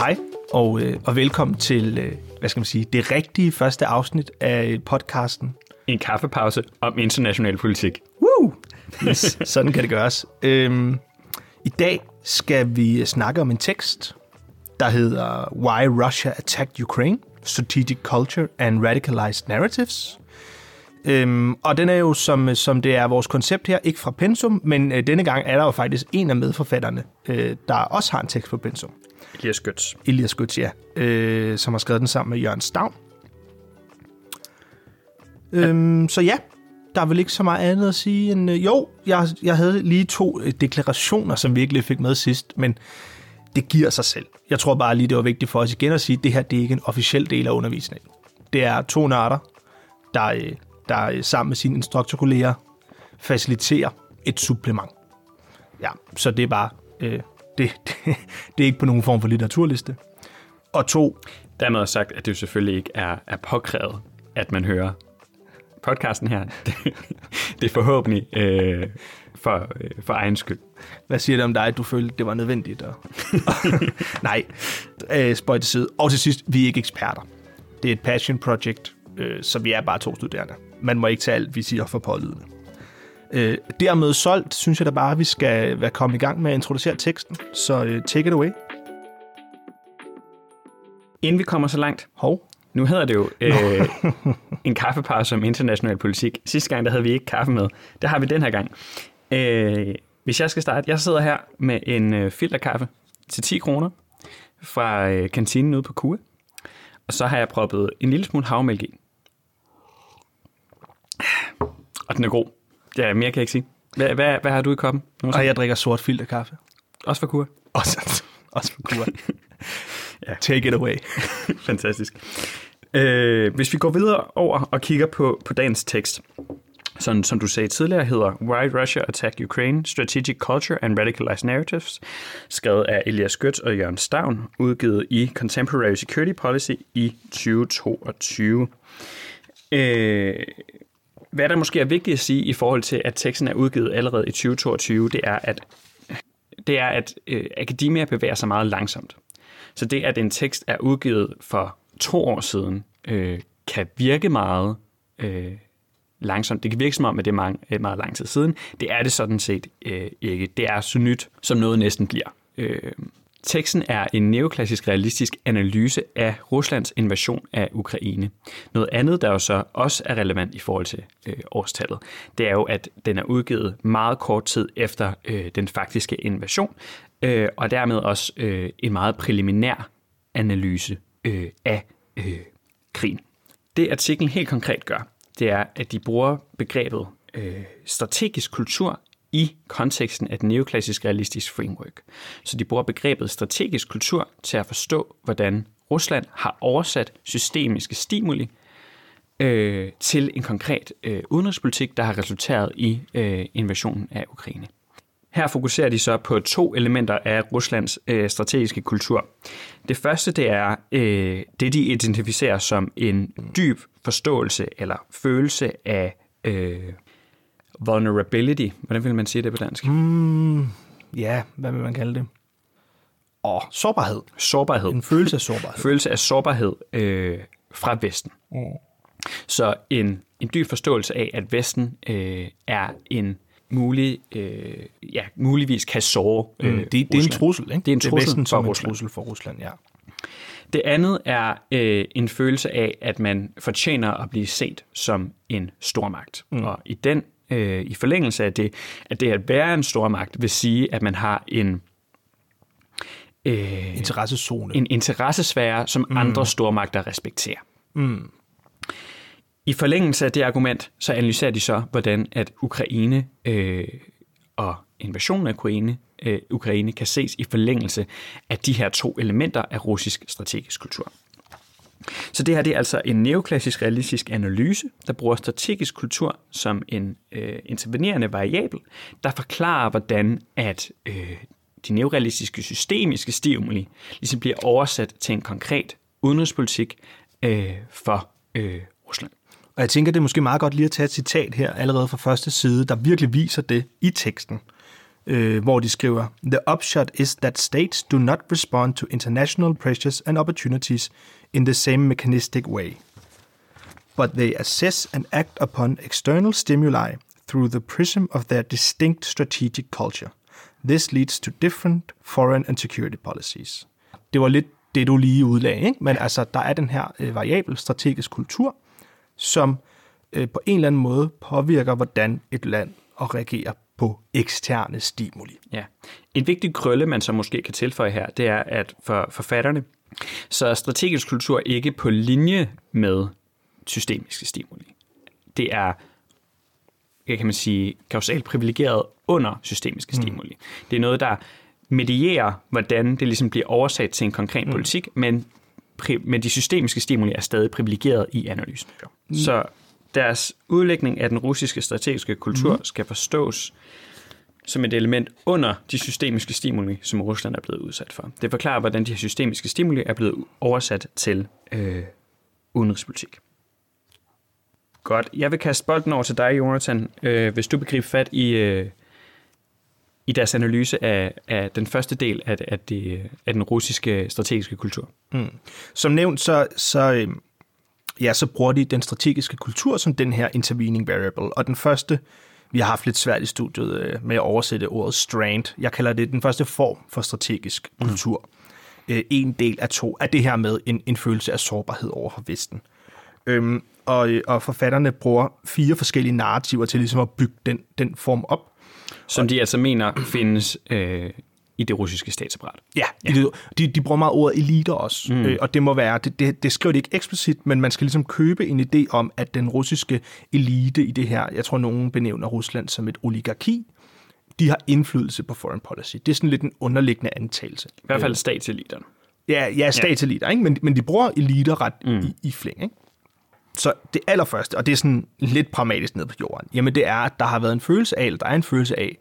Hej, og, øh, og velkommen til, øh, hvad skal man sige, det rigtige første afsnit af podcasten. En kaffepause om international politik. Woo! Yes, sådan kan det gøres. Øhm, I dag skal vi snakke om en tekst, der hedder Why Russia Attacked Ukraine, Strategic Culture and Radicalized Narratives. Øhm, og den er jo, som, som det er vores koncept her, ikke fra Pensum, men øh, denne gang er der jo faktisk en af medforfatterne, øh, der også har en tekst på Pensum. Elias Götz. Elias Götz, ja, øh, som har skrevet den sammen med Jørgen Stavn. Øhm, så ja, der er vel ikke så meget andet at sige end... Øh, jo, jeg, jeg havde lige to øh, deklarationer, som vi ikke lige fik med sidst, men det giver sig selv. Jeg tror bare lige, det var vigtigt for os igen at sige, at det her det er ikke en officiel del af undervisningen. Det er to nørder, der, øh, der øh, sammen med sine instruktorkolleger faciliterer et supplement. Ja, så det er bare... Øh, det, det, det er ikke på nogen form for litteraturliste. Og to, Dermed sagt, at det jo selvfølgelig ikke er, er påkrævet, at man hører podcasten her. Det, det er forhåbentlig øh, for, øh, for egen skyld. Hvad siger det om dig, at du følte, det var nødvendigt? Og... Nej, øh, spøj til side. Og til sidst, vi er ikke eksperter. Det er et passion project, øh, så vi er bare to studerende. Man må ikke tage alt, vi siger for pålydende. Øh, dermed solgt, synes jeg da bare, at vi skal være kommet i gang med at introducere teksten. Så øh, take it away. Inden vi kommer så langt, Hov. nu hedder det jo øh, en kaffepause om international politik. Sidste gang, der havde vi ikke kaffe med. Det har vi den her gang. Øh, hvis jeg skal starte, jeg sidder her med en øh, filterkaffe til 10 kroner fra øh, kantinen ude på Kua. Og så har jeg proppet en lille smule havmælk i. Og den er god. Ja, mere kan jeg ikke sige. Hvad, hvad, hvad har du i koppen? Og jeg drikker sort filterkaffe. Også fra Kua. Også, også for kur. Ja. Take it away. Fantastisk. Øh, hvis vi går videre over og kigger på, på dagens tekst, sådan som du sagde tidligere, hedder Why Russia Attacked Ukraine, Strategic Culture and Radicalized Narratives, skrevet af Elias Götz og Jørgen Stavn, udgivet i Contemporary Security Policy i 2022. Øh, hvad der måske er vigtigt at sige i forhold til, at teksten er udgivet allerede i 2022, det er, at, det er, at øh, akademia bevæger sig meget langsomt. Så det, at en tekst er udgivet for to år siden, øh, kan virke meget øh, langsomt. Det kan virke som om, at det er meget, øh, meget lang tid siden. Det er det sådan set øh, ikke. Det er så nyt, som noget næsten bliver. Øh, teksten er en neoklassisk realistisk analyse af Ruslands invasion af Ukraine. Noget andet, der jo så også er relevant i forhold til øh, årstallet, det er jo, at den er udgivet meget kort tid efter øh, den faktiske invasion, øh, og dermed også øh, en meget præliminær analyse øh, af øh, krigen. Det artiklen helt konkret gør, det er, at de bruger begrebet øh, strategisk kultur i konteksten af den neoklassisk realistisk framework. Så de bruger begrebet strategisk kultur til at forstå, hvordan Rusland har oversat systemiske stimuli øh, til en konkret øh, udenrigspolitik, der har resulteret i øh, invasionen af Ukraine. Her fokuserer de så på to elementer af Ruslands øh, strategiske kultur. Det første det er øh, det, de identificerer som en dyb forståelse eller følelse af øh, vulnerability. Hvordan vil man sige det på dansk? Mm, ja, hvad vil man kalde det? Og sårbarhed. Sårbarhed. En følelse af sårbarhed. Følelse af sårbarhed øh, fra Vesten. Mm. Så en, en dyb forståelse af, at Vesten øh, er en mulig, øh, ja, muligvis kan såre øh, Mm, det, det er en trussel, ikke? Det er en trussel Vesten for som en Rusland. trussel for Rusland, ja. Det andet er øh, en følelse af, at man fortjener at blive set som en stormagt. Mm. Og i den øh, i forlængelse af det, at det at være en stormagt vil sige, at man har en øh, Interessezone. en interessesfære, som mm. andre stormagter respekterer. Mm. I forlængelse af det argument, så analyserer de så, hvordan at Ukraine øh, og invasionen af Ukraine, øh, Ukraine kan ses i forlængelse af de her to elementer af russisk strategisk kultur. Så det her det er altså en neoklassisk realistisk analyse, der bruger strategisk kultur som en øh, intervenerende variabel, der forklarer, hvordan at øh, de neorealistiske systemiske stimuli ligesom bliver oversat til en konkret udenrigspolitik øh, for øh, Rusland. Og jeg tænker, det er måske meget godt lige at tage et citat her allerede fra første side, der virkelig viser det i teksten. øh, hvor de skriver, The upshot is that states do not respond to international pressures and opportunities in the same mechanistic way, but they assess and act upon external stimuli through the prism of their distinct strategic culture. This leads to different foreign and security policies. Det var lidt det, du lige udlagde, ikke? men altså, der er den her øh, variabel strategisk kultur, som øh, på en eller anden måde påvirker, hvordan et land reagerer på eksterne stimuli. Ja. En vigtig krølle, man så måske kan tilføje her, det er, at for forfatterne, så er strategisk kultur ikke på linje med systemiske stimuli. Det er, kan man sige, kausalt privilegeret under systemiske stimuli. Mm. Det er noget, der medierer, hvordan det ligesom bliver oversat til en konkret mm. politik, men, men de systemiske stimuli er stadig privilegeret i analysen. Mm. Så deres udlægning af den russiske strategiske kultur mm. skal forstås som et element under de systemiske stimuli, som Rusland er blevet udsat for. Det forklarer, hvordan de her systemiske stimuli er blevet oversat til øh, udenrigspolitik. Godt. Jeg vil kaste bolden over til dig, Jonathan, øh, hvis du begriber fat i, øh, i deres analyse af, af den første del af, af, det, af den russiske strategiske kultur. Mm. Som nævnt, så, så, øh, ja, så bruger de den strategiske kultur som den her intervening variable. Og den første, vi har haft lidt svært i studiet øh, med at oversætte ordet strand. Jeg kalder det den første form for strategisk mm. kultur. Øh, en del af to er det her med en, en følelse af sårbarhed over for Vesten. Øhm, og, og forfatterne bruger fire forskellige narrativer til ligesom at bygge den, den form op. Som de altså mener findes øh, i det russiske statsapparat. Ja, ja. De, de bruger meget ordet eliter også, mm. øh, og det må være, det, det, det skriver de ikke eksplicit, men man skal ligesom købe en idé om, at den russiske elite i det her, jeg tror nogen benævner Rusland som et oligarki, de har indflydelse på foreign policy. Det er sådan lidt en underliggende antagelse. I hvert fald statseliterne. Ja, ja statseliter, ja. Ikke? Men, men de bruger eliter ret mm. i, i flæng. Ikke? Så det allerførste, og det er sådan lidt pragmatisk ned på jorden, jamen det er, at der har været en følelse af, eller der er en følelse af,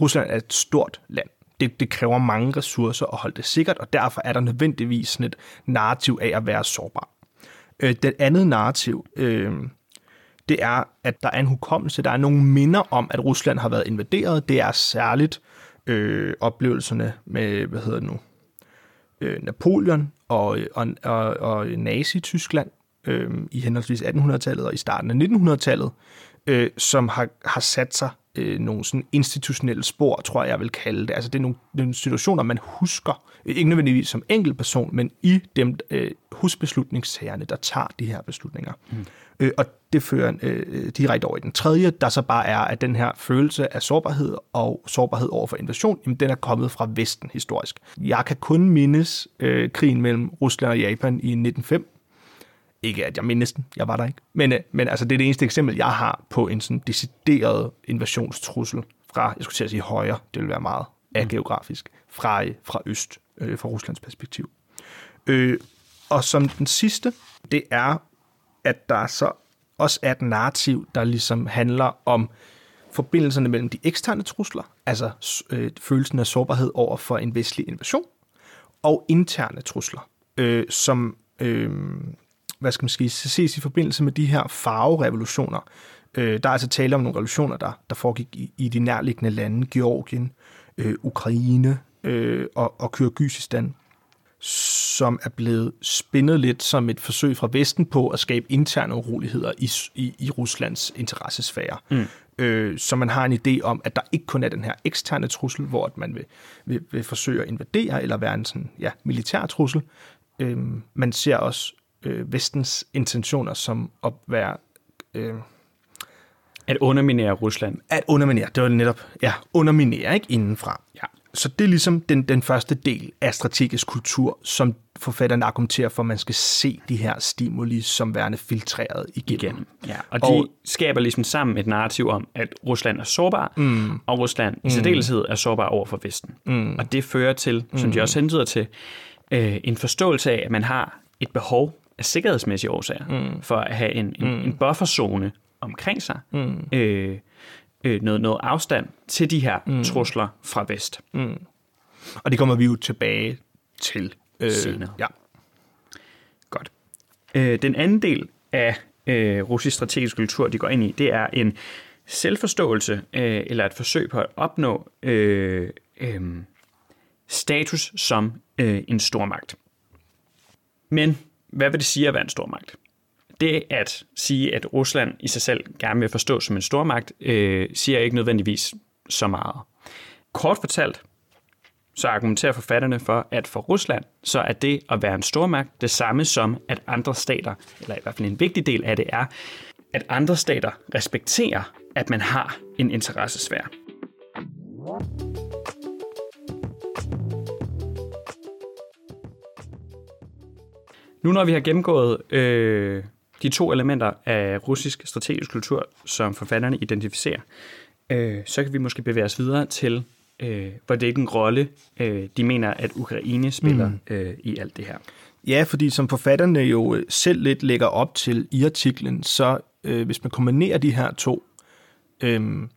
Rusland er et stort land. Det, det kræver mange ressourcer at holde det sikkert, og derfor er der nødvendigvis sådan et narrativ af at være sårbar. Øh, det andet narrativ, øh, det er, at der er en hukommelse, der er nogle minder om, at Rusland har været invaderet. Det er særligt øh, oplevelserne med, hvad hedder det nu, øh, Napoleon og, og, og, og Nazi-Tyskland, øh, i henholdsvis 1800-tallet og i starten af 1900-tallet, øh, som har, har sat sig øh, nogle sådan institutionelle spor, tror jeg, jeg vil kalde det. Altså det er nogle, nogle situationer, man husker, ikke nødvendigvis som person, men i dem øh, husbeslutningssagerne, der tager de her beslutninger. Mm. Øh, og det fører øh, direkte over i den tredje, der så bare er, at den her følelse af sårbarhed og sårbarhed over for invasion, jamen, den er kommet fra Vesten historisk. Jeg kan kun mindes øh, krigen mellem Rusland og Japan i 1905, ikke at jeg mindes den, jeg var der ikke. Men, øh, men altså, det er det eneste eksempel, jeg har på en sådan decideret invasionstrussel fra, jeg skulle til at sige højre, det vil være meget ageografisk, fra, øh, fra øst, øh, fra Ruslands perspektiv. Øh, og som den sidste, det er, at der så også er et narrativ, der ligesom handler om forbindelserne mellem de eksterne trusler, altså øh, følelsen af sårbarhed over for en vestlig invasion, og interne trusler, øh, som øh, hvad skal man sige, ses i forbindelse med de her farverevolutioner. Øh, der er altså tale om nogle revolutioner, der, der foregik i, i de nærliggende lande, Georgien, øh, Ukraine øh, og, og Kyrgyzstan, som er blevet spændet lidt som et forsøg fra Vesten på at skabe interne uroligheder i, i, i Ruslands interessesfære. Mm. Øh, så man har en idé om, at der ikke kun er den her eksterne trussel, hvor man vil, vil, vil forsøge at invadere eller være en sådan, ja, militær trussel. Øh, man ser også øh, vestens intentioner som at være... Øh, at underminere Rusland. At underminere, det var netop, ja, underminere, ikke indenfra. Ja. Så det er ligesom den, den første del af strategisk kultur, som forfatteren argumenterer for, at man skal se de her stimuli som værende filtreret igennem. Igen. Ja, og de og, skaber ligesom sammen et narrativ om, at Rusland er sårbar, mm, og Rusland i særdeleshed er sårbar over for Vesten. Mm, og det fører til, som mm, de også hentyder til, øh, en forståelse af, at man har et behov af sikkerhedsmæssige årsager, mm. for at have en, en, mm. en bufferzone omkring sig, mm. øh, øh, noget, noget afstand til de her mm. trusler fra vest. Mm. Og det kommer vi jo tilbage til øh, senere. Ja. Godt. Øh, den anden del af øh, russisk strategisk kultur, de går ind i, det er en selvforståelse øh, eller et forsøg på at opnå øh, øh, status som øh, en stormagt. Men hvad vil det sige at være en stormagt? Det at sige, at Rusland i sig selv gerne vil forstå som en stormagt, øh, siger ikke nødvendigvis så meget. Kort fortalt, så argumenterer forfatterne for, at for Rusland, så er det at være en stormagt det samme som, at andre stater, eller i hvert fald en vigtig del af det er, at andre stater respekterer, at man har en interessesfære. Nu når vi har gennemgået øh, de to elementer af russisk strategisk kultur, som forfatterne identificerer, øh, så kan vi måske bevæge os videre til, øh, hvilken rolle øh, de mener, at Ukraine spiller mm. øh, i alt det her. Ja, fordi som forfatterne jo selv lidt lægger op til i artiklen, så øh, hvis man kombinerer de her to øh,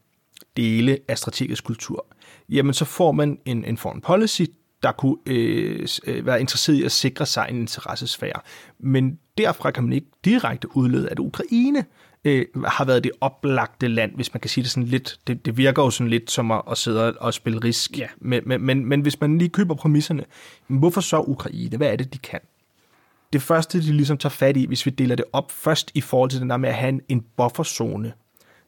dele af strategisk kultur, jamen så får man en, en foreign policy, der kunne øh, øh, være interesseret i at sikre sig en interessesfære. Men derfra kan man ikke direkte udlede, at Ukraine øh, har været det oplagte land, hvis man kan sige det sådan lidt. Det, det virker jo sådan lidt som at, at sidde og spille risk. Ja. Men, men, men, men hvis man lige køber præmisserne, hvorfor så Ukraine? Hvad er det, de kan? Det første, de ligesom tager fat i, hvis vi deler det op først i forhold til den der med at have en, en bufferzone,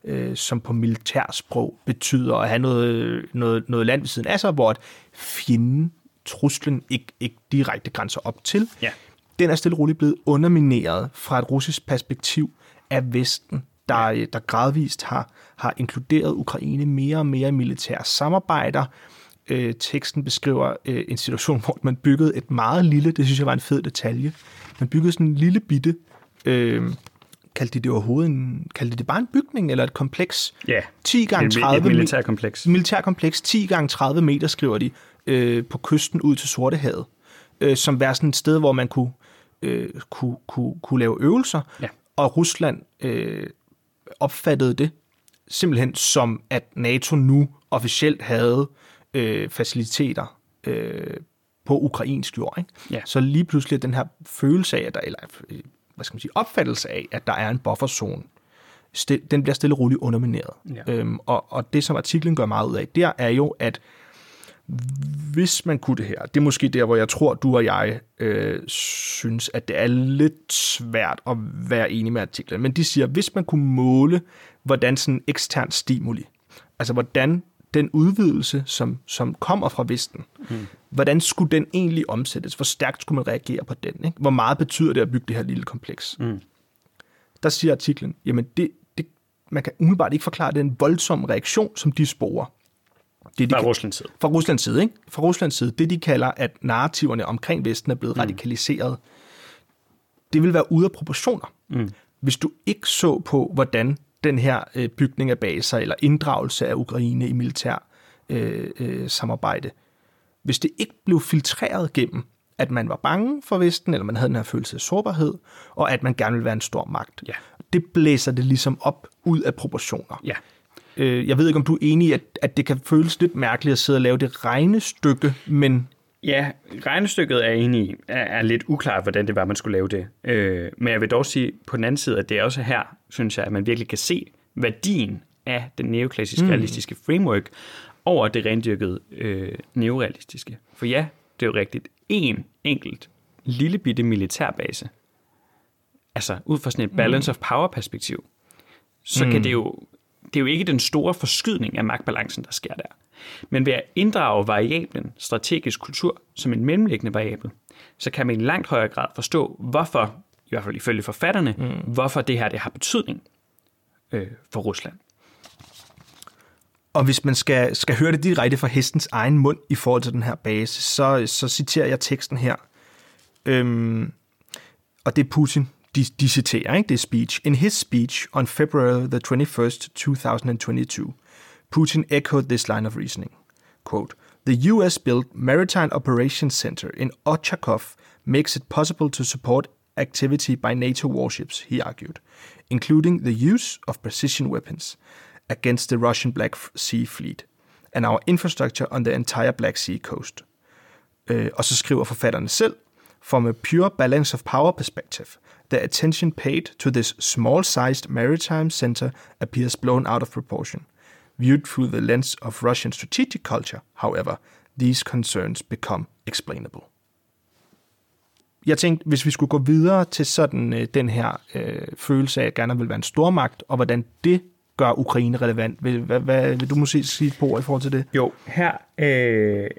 øh, som på militærsprog betyder at have noget, noget, noget land ved siden af sig, hvor fjenden, truslen, ikke, ikke direkte grænser op til. Ja. Den er stille og roligt blevet undermineret fra et russisk perspektiv af Vesten, der, ja. der gradvist har, har inkluderet Ukraine mere og mere i militære samarbejder. Øh, teksten beskriver øh, en situation, hvor man byggede et meget lille, det synes jeg var en fed detalje, man byggede sådan en lille bitte øh, kaldte de det overhovedet en, kaldte de det bare en bygning eller et kompleks? Ja, 10 gange 30 et militærkompleks. Militærkompleks, 10 gange 30 meter, skriver de, øh, på kysten ud til Sortehavet, øh, som var sådan et sted, hvor man kunne, øh, kunne, kunne, kunne lave øvelser. Ja. Og Rusland øh, opfattede det simpelthen som, at NATO nu officielt havde øh, faciliteter øh, på ukrainsk jord. Ikke? Ja. Så lige pludselig den her følelse af, at der, eller øh, hvad skal man sige, opfattelse af, at der er en bufferzone, den bliver stille og roligt undermineret. Ja. Øhm, og, og det, som artiklen gør meget ud af, der er jo, at hvis man kunne det her, det er måske der, hvor jeg tror, du og jeg øh, synes, at det er lidt svært at være enig med artiklen, men de siger, hvis man kunne måle, hvordan sådan en ekstern stimuli, altså hvordan den udvidelse, som, som kommer fra Vesten, mm. hvordan skulle den egentlig omsættes? Hvor stærkt skulle man reagere på den? Ikke? Hvor meget betyder det at bygge det her lille kompleks? Mm. Der siger artiklen, jamen det, det, man kan umiddelbart ikke forklare den voldsomme reaktion, som de sporer. Det, de fra Ruslands side. Fra Ruslands side, ikke? Fra Ruslands side. Det, de kalder, at narrativerne omkring Vesten er blevet mm. radikaliseret. Det vil være ude af proportioner. Mm. Hvis du ikke så på, hvordan den her øh, bygning af baser eller inddragelse af Ukraine i militær øh, øh, samarbejde, hvis det ikke blev filtreret gennem, at man var bange for Vesten, eller man havde den her følelse af sårbarhed, og at man gerne ville være en stor magt. Ja. Det blæser det ligesom op ud af proportioner. Ja. Øh, jeg ved ikke, om du er enig i, at, at det kan føles lidt mærkeligt at sidde og lave det regnestykke, men... Ja, regnestykket er enig i, er, er lidt uklart, hvordan det var, man skulle lave det. Øh, men jeg vil dog sige på den anden side, at det er også her, synes jeg, at man virkelig kan se værdien af den neoklassiske mm. realistiske framework over det rendyrkede øh, neorealistiske. For ja, det er jo rigtigt. En enkelt lille bitte militærbase, altså ud fra sådan et balance mm. of power perspektiv, så mm. kan det jo, det er jo ikke den store forskydning af magtbalancen, der sker der. Men ved at inddrage variablen strategisk kultur som en mellemliggende variabel, så kan man i langt højere grad forstå, hvorfor, i hvert fald ifølge forfatterne, mm. hvorfor det her det har betydning øh, for Rusland. Og hvis man skal, skal høre det direkte fra hestens egen mund i forhold til den her base, så, så citerer jeg teksten her. Øhm, og det er Putin, de, de citerer, ikke? det speech. In his speech on February the 21st, 2022, Putin echoed this line of reasoning. Quote, The US-built Maritime Operations Center in Ochakov makes it possible to support activity by NATO warships, he argued, including the use of precision weapons against the Russian Black Sea Fleet and our infrastructure on the entire Black Sea coast. Øh, og så skriver forfatterne selv, From a pure balance of power perspective, the attention paid to this small-sized maritime center appears blown out of proportion. Viewed through the lens of Russian strategic culture, however, these concerns become explainable. Jeg tænkte, hvis vi skulle gå videre til sådan øh, den her øh, følelse af, at gerne vil være en stormagt, og hvordan det gør Ukraine relevant. Vil, hvad, hvad, vil du måske sige et ord i forhold til det? Jo, her øh,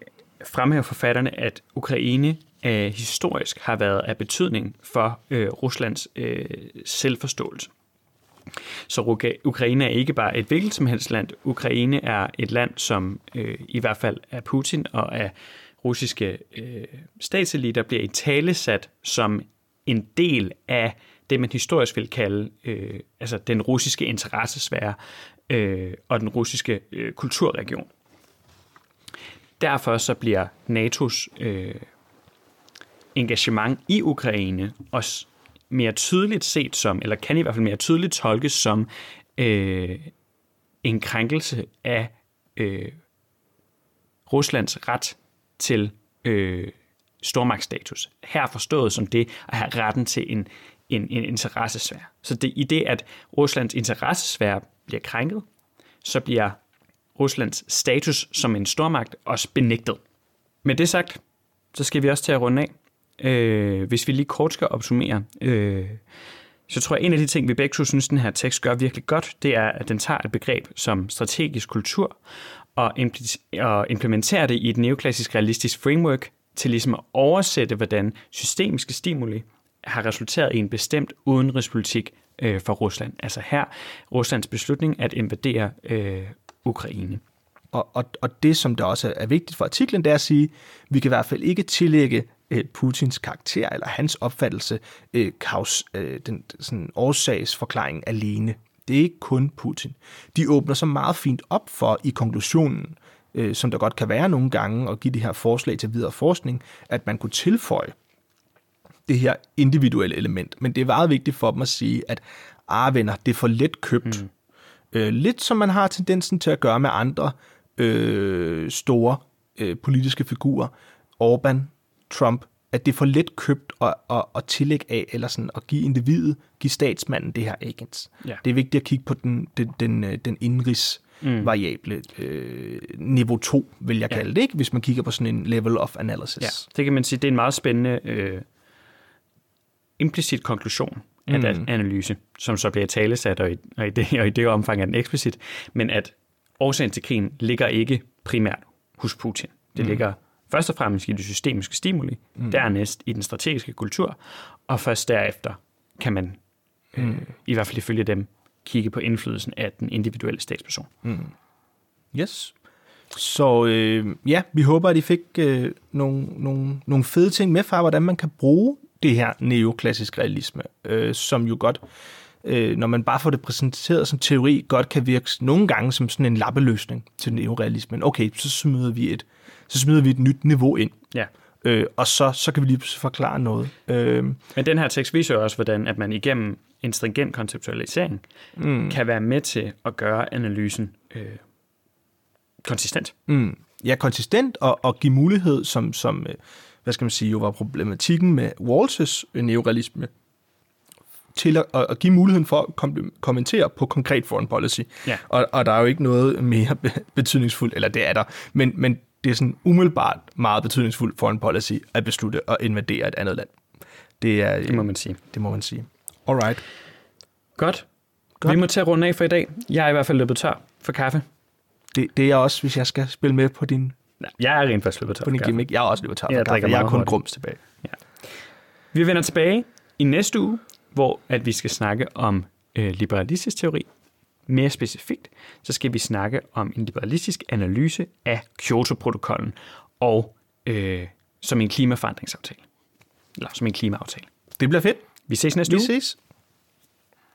fremhæver forfatterne, at Ukraine øh, historisk har været af betydning for øh, Ruslands øh, selvforståelse. Så Ukraine er ikke bare et hvilket som helst land. Ukraine er et land, som øh, i hvert fald af Putin og af russiske øh, statseliter bliver i talesat som en del af det, man historisk vil kalde øh, altså den russiske interessesfære øh, og den russiske øh, kulturregion. Derfor så bliver NATO's øh, engagement i Ukraine også mere tydeligt set som, eller kan i hvert fald mere tydeligt tolkes som øh, en krænkelse af øh, Ruslands ret til øh, stormagtsstatus. Her forstået som det at have retten til en, en, en interessesfære. Så det, i det, at Ruslands interessesfære bliver krænket, så bliver Ruslands status som en stormagt også benægtet. Med det sagt, så skal vi også til at runde af. Øh, hvis vi lige kort skal opsummere, øh, så tror jeg, at en af de ting, vi begge to synes, den her tekst gør virkelig godt, det er, at den tager et begreb som strategisk kultur og, og implementerer det i et neoklassisk realistisk framework til ligesom at oversætte, hvordan systemiske stimuli har resulteret i en bestemt udenrigspolitik øh, for Rusland. Altså her Ruslands beslutning at invadere øh, Ukraine. Og, og, og det, som der også er vigtigt for artiklen, det er at sige, at vi kan i hvert fald ikke tillægge øh, Putins karakter eller hans opfattelse øh, kaos, øh, den sådan årsagsforklaring alene. Det er ikke kun Putin. De åbner så meget fint op for i konklusionen, øh, som der godt kan være nogle gange, at give de her forslag til videre forskning, at man kunne tilføje det her individuelle element. Men det er meget vigtigt for dem at sige, at ah venner, det er for let købt. Mm. Øh, lidt som man har tendensen til at gøre med andre øh, store øh, politiske figurer. Orbán, Trump, at det er for let købt at, at, at tillægge af, eller sådan at give individet, give statsmanden det her agents. Ja. Det er vigtigt at kigge på den, den, den, øh, den indrigs mm. variable øh, niveau 2, vil jeg kalde ja. det, ikke? hvis man kigger på sådan en level of analysis. Ja, det kan man sige, det er en meget spændende øh, implicit konklusion af mm. den analyse, som så bliver talesat, og i, og, i det, og i det omfang er den eksplicit, men at årsagen til krigen ligger ikke primært hos Putin. Det mm. ligger først og fremmest i det systemiske stimuli, mm. dernæst i den strategiske kultur, og først derefter kan man, øh, mm. i hvert fald ifølge dem, kigge på indflydelsen af den individuelle statsperson. Mm. Yes. Så øh, ja, vi håber, at I fik øh, nogle, nogle, nogle fede ting med fra, hvordan man kan bruge det her neoklassisk realisme, øh, som jo godt, øh, når man bare får det præsenteret som teori, godt kan virke nogle gange som sådan en lappeløsning til neorealismen. Okay, så smider vi et, så smider vi et nyt niveau ind. Ja. Øh, og så, så kan vi lige forklare noget. Øh, Men den her tekst viser jo også, hvordan at man igennem en stringent konceptualisering mm. kan være med til at gøre analysen øh, konsistent. Mm. Ja, konsistent og, og give mulighed, som, som øh, hvad skal man sige, jo var problematikken med Walters øh, neorealisme, til at, at give muligheden for at kommentere på konkret foreign policy. Ja. Og, og der er jo ikke noget mere betydningsfuldt, eller det er der, men, men det er sådan umiddelbart meget betydningsfuldt foreign policy at beslutte at invadere et andet land. Det, er, det må man sige. Det må man sige. Alright. Godt. Godt. Vi må til at runde af for i dag. Jeg er i hvert fald løbet tør for kaffe. Det, det er jeg også, hvis jeg skal spille med på din Nej, jeg er rent faktisk løbet tør for din gimmick. Jeg er også løbet tør for jeg kaffe. Jeg er kun grums tilbage. Ja. Vi vender tilbage i næste uge, hvor at vi skal snakke om øh, liberalistisk teori. Mere specifikt, så skal vi snakke om en liberalistisk analyse af Kyoto-protokollen og øh, som en klimaforandringsaftale. Eller som en klimaaftale. Det bliver fedt. Vi ses næste vi uge. Vi ses.